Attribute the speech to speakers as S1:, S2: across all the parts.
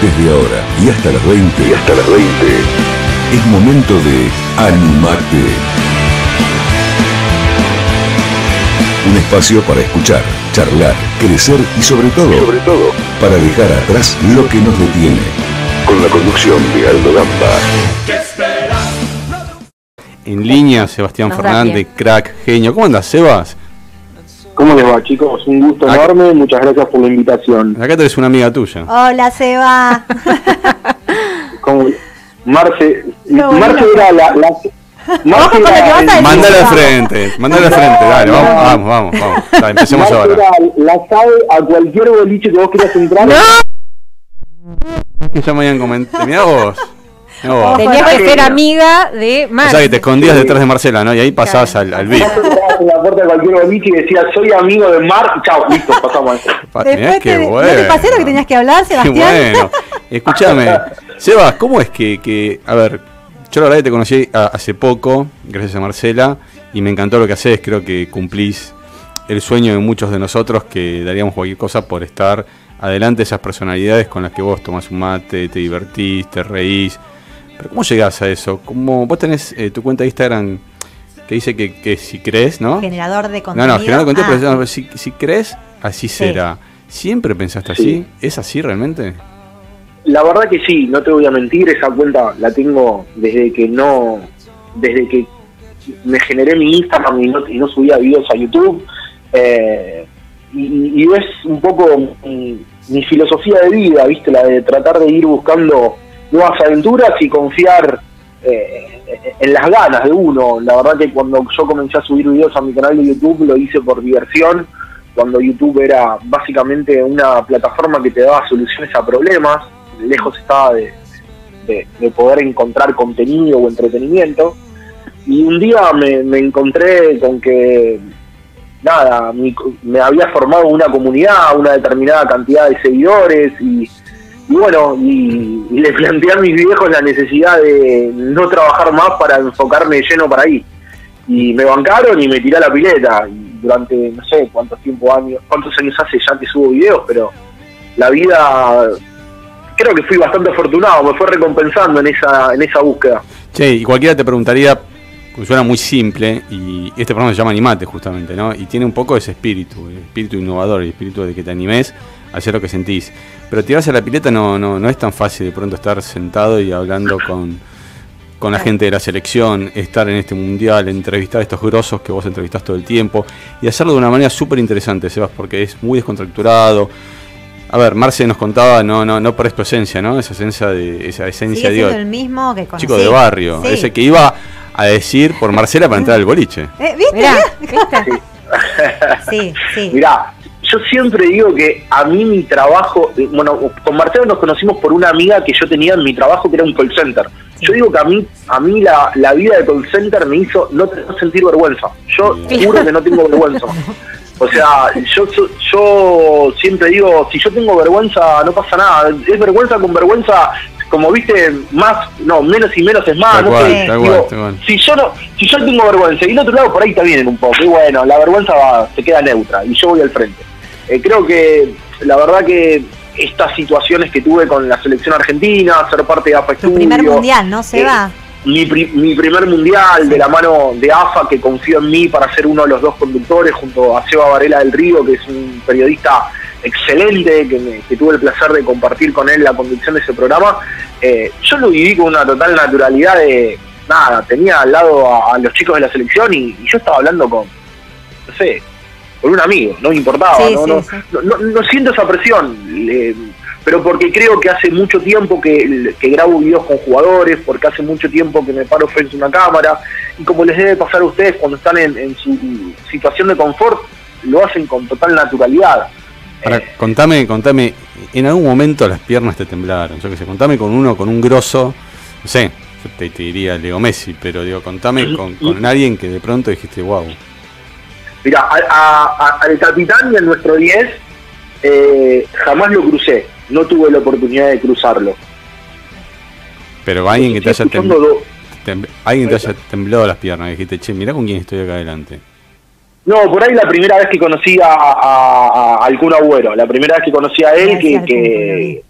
S1: Desde ahora y hasta las 20. Y hasta las 20. Es momento de Animate. Un espacio para escuchar, charlar, crecer y sobre todo, sobre todo, para dejar atrás lo que nos detiene. Con la conducción de Aldo Gamba.
S2: En línea, Sebastián
S3: Nos
S2: Fernández, crack, genio. ¿Cómo andas, Sebas?
S4: ¿Cómo les va, chicos? Un gusto enorme. Muchas gracias por la invitación.
S2: Acá tenés una amiga tuya.
S3: Hola, Seba.
S4: Como Marce,
S3: bueno.
S4: Marce era la, la Marce
S3: Ojo con lo que vas a decir.
S2: Mandale al frente, mandale al frente, dale, vamos, vamos, vamos, vamos. Dale, empecemos
S4: Marce
S2: ahora.
S4: era la sabe a cualquier boliche que vos quieras entrar.
S2: Que ya me habían comentado. Mirá vos.
S3: Tenías que ser amiga de
S2: O
S3: Mar.
S2: sea que te escondías detrás de Marcela, ¿no? Y ahí pasabas al, al VIP.
S4: En la puerta de cualquier boliche y decías, soy amigo de Mar. Chao, listo, pasamos a eso.
S2: Pa- mirá
S3: Después
S2: qué
S3: te, ¿no
S2: bueno.
S3: te pasé lo que tenías que hablar,
S2: Qué
S3: Sebastián?
S2: bueno. Escúchame, Sebas, ¿cómo es que, que- a ver, yo la verdad que te conocí a- hace poco, gracias a Marcela, y me encantó lo que haces, creo que cumplís el sueño de muchos de nosotros que daríamos cualquier cosa por estar adelante de esas personalidades con las que vos tomás un mate, te divertís, te reís. Pero ¿cómo llegás a eso? ¿Cómo, vos tenés eh, tu cuenta de Instagram que dice que, que si crees, ¿no?
S3: Generador de
S2: No,
S3: contenido.
S2: no, general contenido,
S3: Ah.
S2: pero no, si, si crees, así será. ¿Siempre pensaste así?
S4: Sí.
S2: ¿Es así realmente?
S4: La verdad que sí, no te voy a mentir, esa cuenta la tengo desde que no, desde que me generé mi Instagram y no, y no subía videos a YouTube. eh, y, y es un poco mi, mi filosofía de vida, ¿viste? La de tratar de ir buscando nuevas aventuras y confiar eh, en las ganas de uno. La verdad que cuando yo comencé a subir videos a mi canal de YouTube lo hice por diversión, cuando YouTube era básicamente una plataforma que te daba soluciones a problemas, lejos estaba de, de- de poder encontrar contenido o entretenimiento. Y un día me, me encontré con que, nada, mi me había formado una comunidad, una determinada cantidad de seguidores y, y bueno, y, y le planteé a mis viejos la necesidad de no trabajar más para enfocarme lleno para ahí. Y me bancaron y me tiré a la pileta. Y durante, no sé cuántos tiempo años, cuántos años hace ya que subo videos, pero la vida creo que fui bastante afortunado, me fue recompensando en esa, en esa búsqueda.
S2: Che, y cualquiera te preguntaría, porque suena muy simple, y este programa se llama Animate justamente, ¿no? Y tiene un poco ese espíritu, el espíritu innovador, el espíritu de que te animes hacer lo que sentís. Pero tirarse a la pileta no, no, no es tan fácil de pronto estar sentado y hablando con, con la gente de la selección, estar en este mundial, entrevistar a estos grosos que vos entrevistás todo el tiempo, y hacerlo de una manera súper interesante, Sebas, porque es muy descontracturado. A ver, Marce nos contaba, no, no, no por tu esencia, ¿no? Esa esencia de, esa esencia,
S3: Sigue siendo el mismo que conocí.
S2: chico de barrio,
S3: Sí.
S2: ese que iba a decir por Marcela para entrar al boliche.
S3: Eh, ¿Viste?
S5: Mirá,
S3: ¿Viste? Sí, sí.
S4: Mirá, yo siempre digo que a mí mi trabajo, eh, bueno, con Marcelo nos conocimos por una amiga que yo tenía en mi trabajo que era un call center. Yo digo que a mí, a mí la, la vida de call center me hizo no, no sentir vergüenza. Yo
S2: Bien.
S4: juro que no tengo vergüenza. O sea, yo, yo siempre digo, si yo tengo vergüenza, no pasa nada. Es vergüenza con vergüenza, como viste, más, no, menos y menos es más. No
S2: cual,
S4: sé, digo,
S2: cual,
S4: si yo no si yo tengo vergüenza y el otro lado por ahí también un poco y bueno la vergüenza va- se queda neutra y yo voy al frente Eh, creo que la verdad que estas situaciones que tuve con la selección argentina ser parte de AFA
S3: Tu primer mundial, ¿no, Seba?
S4: mi, pri- mi primer mundial de la mano de AFA que confió en mí para ser uno de los dos conductores junto a Seba Varela del Río que es un periodista excelente que, me- que tuve el placer de compartir con él la conducción de ese programa eh, yo lo viví con una total naturalidad de nada tenía al lado a, a los chicos de la selección y, y yo estaba hablando con no sé con un amigo no me importaba
S3: Sí,
S4: no,
S3: sí,
S4: no,
S3: sí.
S4: no, no- no siento esa presión, eh, pero porque creo que hace mucho tiempo que, que grabo videos con jugadores, porque hace mucho tiempo que me paro frente a una cámara, y como les debe pasar a ustedes cuando están en, en su situación de confort, lo hacen con total naturalidad.
S2: Ahora, contame, contame, en algún momento las piernas te temblaron, yo qué sé, contame con uno, con un grosso, no sé, yo te, te diría Leo Messi, pero digo, contame con, con alguien que de pronto dijiste, wow,
S4: Mira, a- a- a- al capitán y a nuestro 10 eh, jamás lo crucé, no tuve la oportunidad de cruzarlo.
S2: pero alguien que te haya,
S4: Escuchando
S2: tem-
S4: do-
S2: tem- alguien te haya temblado las piernas dijiste, che, mirá con quién estoy acá adelante.
S4: No, por ahí la primera vez que conocí a, a, a al Kun Agüero, la primera vez que conocí a él,
S3: Gracias
S4: que,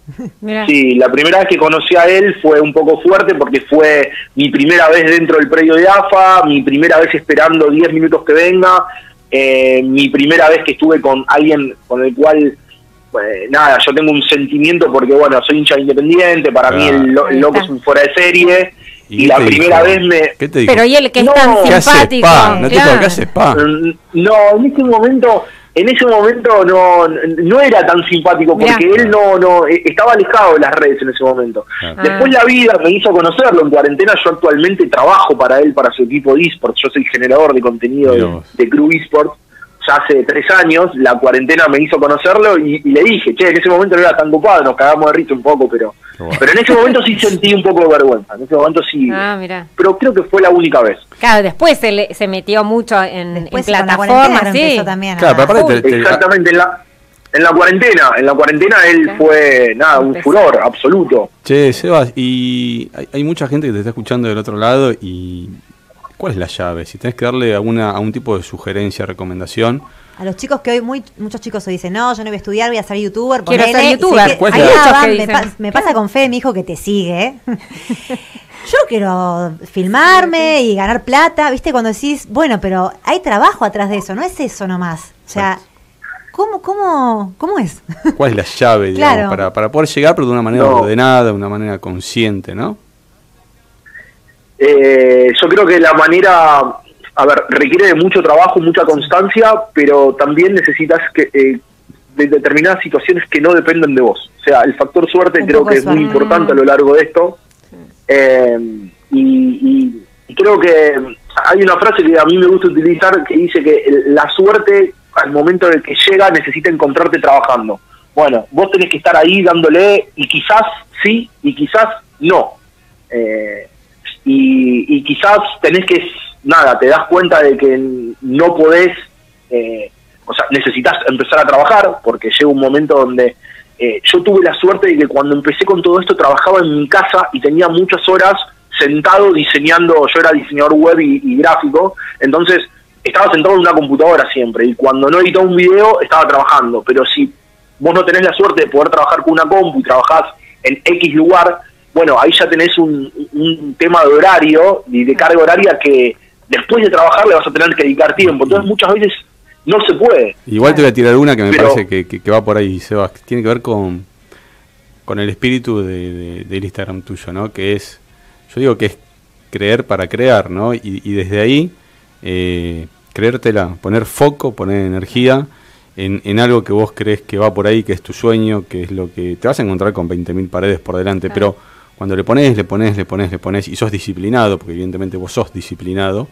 S3: al
S4: sí, la primera vez que conocí a él fue un poco fuerte porque fue mi primera vez dentro del predio de AFA, mi primera vez esperando 10 minutos que venga, eh, mi primera vez que estuve con alguien con el cual, pues, nada, yo tengo un sentimiento porque, bueno, soy hincha de independiente, para mí el, lo- el loco es un fuera de serie, y, la primera
S2: dijo?
S4: vez me...
S2: ¿Qué te dijo?
S5: Pero y él que es
S4: No,
S5: tan
S4: ¿qué
S2: ¿Qué haces,
S5: simpático.
S2: pa? No te dijo, ¿qué haces, pa?
S4: Mm, No, en ese momento, en ese momento no, no era tan simpático
S5: Mirá.
S4: porque él no, no eh, estaba alejado de las redes en ese momento. Después la vida me hizo conocerlo en cuarentena. Yo actualmente trabajo para él, para su equipo de esports. Yo soy generador de contenido de, de Crew Esports. Ya hace tres años, la cuarentena me hizo conocerlo y, y le dije, che, en ese momento no era tan copado, nos cagamos de risa un poco, pero, pero en ese momento sí sentí un poco de vergüenza. En ese momento sí,
S5: Ah, mira.
S4: pero creo que fue la única vez.
S5: Claro, después se, le- se metió mucho en, en plataformas,
S3: cuarentena
S5: sí.
S3: también a-
S2: Claro, pero aparte te- te-
S4: Exactamente, en la, en la cuarentena, en la cuarentena él
S5: Claro.
S4: fue, nada, un furor absoluto.
S2: Che, Sebas, y hay, hay mucha gente que te está escuchando del otro lado y ¿cuál es la llave? Si tenés que darle alguna, algún tipo de sugerencia, recomendación,
S3: A los chicos que hoy, muy, muchos chicos hoy dicen, no, yo no voy a estudiar, voy a ser youtuber.
S5: Quiero
S3: ponele",
S5: ser youtuber.
S3: que-
S2: ¿Cuál es
S3: ahí
S2: la-
S3: va, me, pa- me pasa con Fe, mi hijo que te sigue. Yo quiero filmarme y ganar plata, ¿viste? Cuando decís, bueno, pero hay trabajo atrás de eso, no es eso nomás. O sea, ¿cómo, cómo, cómo es?
S2: ¿cuál es la llave, digamos,
S3: Claro.
S2: para, para poder llegar, pero de una manera
S4: No.
S2: ordenada, de una manera consciente, ¿no?
S4: Eh, yo creo que la manera, a ver, requiere de mucho trabajo, mucha constancia, pero también necesitas que eh, de determinadas situaciones que no dependen de vos. O sea, el factor suerte creo que es muy importante a lo largo de esto. Eh, y, creo que hay una frase que a mí me gusta utilizar que dice que la suerte al momento de que llega necesita encontrarte trabajando. Bueno, vos tenés que estar ahí dándole y quizás sí y quizás no. Eh, y, y quizás tenés que, nada, te das cuenta de que no podés, eh, o sea, necesitas empezar a trabajar, porque llega un momento donde eh, yo tuve la suerte de que cuando empecé con todo esto trabajaba en mi casa y tenía muchas horas sentado diseñando, yo era diseñador web y, y gráfico, entonces estaba sentado en una computadora siempre y cuando no editaba un video estaba trabajando, pero si vos no tenés la suerte de poder trabajar con una compu y trabajás en X lugar, bueno, ahí ya tenés un, un tema de horario y de carga horaria que después de trabajar le vas a tener que dedicar tiempo. Entonces muchas veces no se puede.
S2: Igual te voy a tirar una que me
S4: Pero-
S2: parece que, que- que va por ahí, Sebas, que tiene que ver con, con el espíritu de, de- del Instagram tuyo, ¿no? Que es, yo digo que es creer para crear, ¿no? Y, y desde ahí, eh, creértela, poner foco, poner energía en, en algo que vos crees que va por ahí, que es tu sueño, que es lo que te vas a encontrar con 20.000 paredes por delante, pero cuando le pones, le pones, le pones, le pones, y sos disciplinado, porque evidentemente vos sos disciplinado,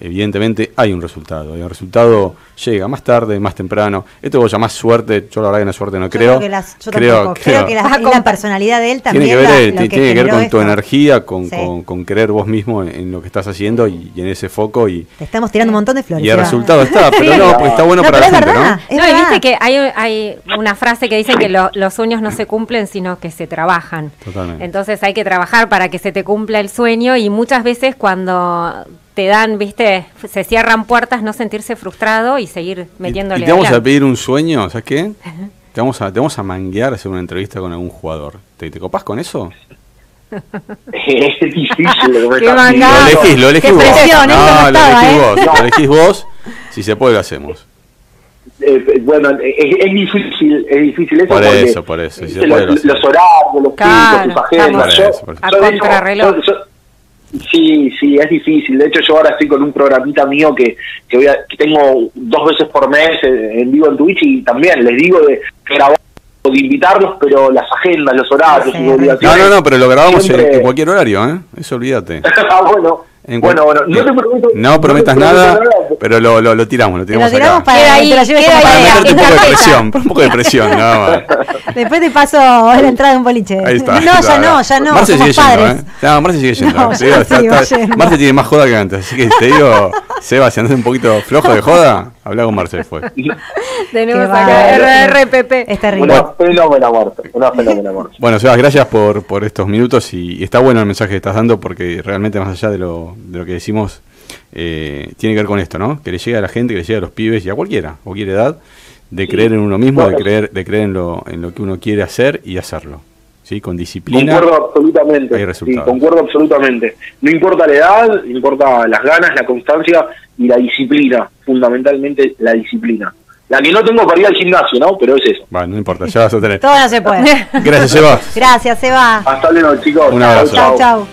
S2: evidentemente hay un resultado. Y el resultado llega más tarde, más temprano. Esto vos llamás suerte, yo la verdad que no suerte no
S3: Yo
S2: creo.
S3: que las- yo
S2: creo,
S3: tampoco. Creo, que la, personalidad de él también.
S2: tiene que ver,
S3: la- lo
S2: tiene
S3: que
S2: que ver
S3: generó
S2: con tu energía, con,
S3: Sí.
S2: con, con creer vos mismo en, en lo que estás haciendo y, y en ese foco. Y,
S3: Te estamos tirando un montón de flores.
S2: y el resultado está, pero
S5: Sí.
S2: no, porque está bueno
S3: No,
S2: para
S3: pero
S2: la
S3: es
S2: gente,
S3: verdad.
S2: ¿no?
S3: Es
S5: no, y
S3: verdad.
S5: viste que hay, hay una frase que dice que lo- los sueños no se cumplen, sino que se trabajan.
S2: Totalmente.
S5: Entonces hay que trabajar para que se te cumpla el sueño y muchas veces cuando te dan, viste, se cierran puertas, no sentirse frustrado y seguir
S2: Y-
S5: metiéndole
S2: y, te vamos a pedir un sueño, ¿sabes qué? Te vamos a, te vamos a manguear a hacer una entrevista con algún jugador. ¿Te, te copás con eso?
S4: es difícil lo
S2: elegís, lo elegís vos.
S3: presión, no
S2: lo elegís
S3: ¿eh?
S2: vos,
S4: No.
S2: lo elegís vos. Si se puede, lo hacemos.
S4: Eh, bueno, es, es difícil, es difícil eso.
S2: Por eso, por eso, si se
S4: eh,
S2: puede, lo
S4: los, los horarios, los
S5: Claro,
S4: picos, tus agendas. yo- yo- Sí, sí, es difícil. De hecho, yo ahora estoy con un programita mío que, que, voy a- que tengo dos veces por mes en, en vivo en Twitch y también les digo de grabar, de invitarlos, pero las agendas, los horarios, sus obligaciones.
S2: No, no, no, pero lo grabamos en,
S4: siempre-
S2: en cualquier horario, ¿eh? Eso olvídate.
S4: ah, bueno,
S2: En
S4: bueno, bueno, no te prometo.
S2: No prometas
S4: prometo
S2: nada, pero lo, lo, lo tiramos, lo
S3: Te lo
S2: tiramos
S3: tiramos
S2: acá.
S3: para
S5: ahí,
S3: te lo lleves
S5: queda
S3: como
S5: ahí,
S2: Para meterte un poco de presión, un poco de presión, nada más.
S3: Después te paso la entrada de un boliche.
S2: Ahí está.
S3: No, ya no, ya no.
S2: Marce
S3: somos
S2: sigue yendo,
S3: padres.
S2: ¿eh? No, Marce sigue yendo.
S3: No, ya
S2: digo,
S3: no
S2: está- está-
S3: yendo.
S2: Marce tiene más joda que antes, así que te digo, Seba, si andas un poquito flojo de joda, habla con Marce después.
S5: Tenemos acá. RRPP.
S3: Es terrible.
S4: Una fenómena muerte, una fenómena muerte.
S2: Bueno, Sebas, gracias por, por estos minutos y, y está bueno el mensaje que estás dando porque realmente más allá de lo, de lo que decimos, eh, tiene que ver con esto, ¿no? Que le llegue a la gente, que le llegue a los pibes y a cualquiera, cualquier edad, de creer en uno mismo, de creer, de creer en lo, en lo que uno quiere hacer y hacerlo. ¿Sí? Con disciplina.
S4: Concuerdo absolutamente.
S2: hay
S4: Sí, concuerdo absolutamente. No importa la edad, importa las ganas, la constancia y la disciplina. Fundamentalmente la disciplina. La que no tengo para ir al gimnasio, ¿no? Pero es eso.
S2: Bueno, no importa, ya vas a tener.
S3: Todo no se puede.
S2: Gracias, Seba.
S3: Gracias, Seba.
S4: Hasta luego, chicos.
S2: Un abrazo.
S3: Chau, chau.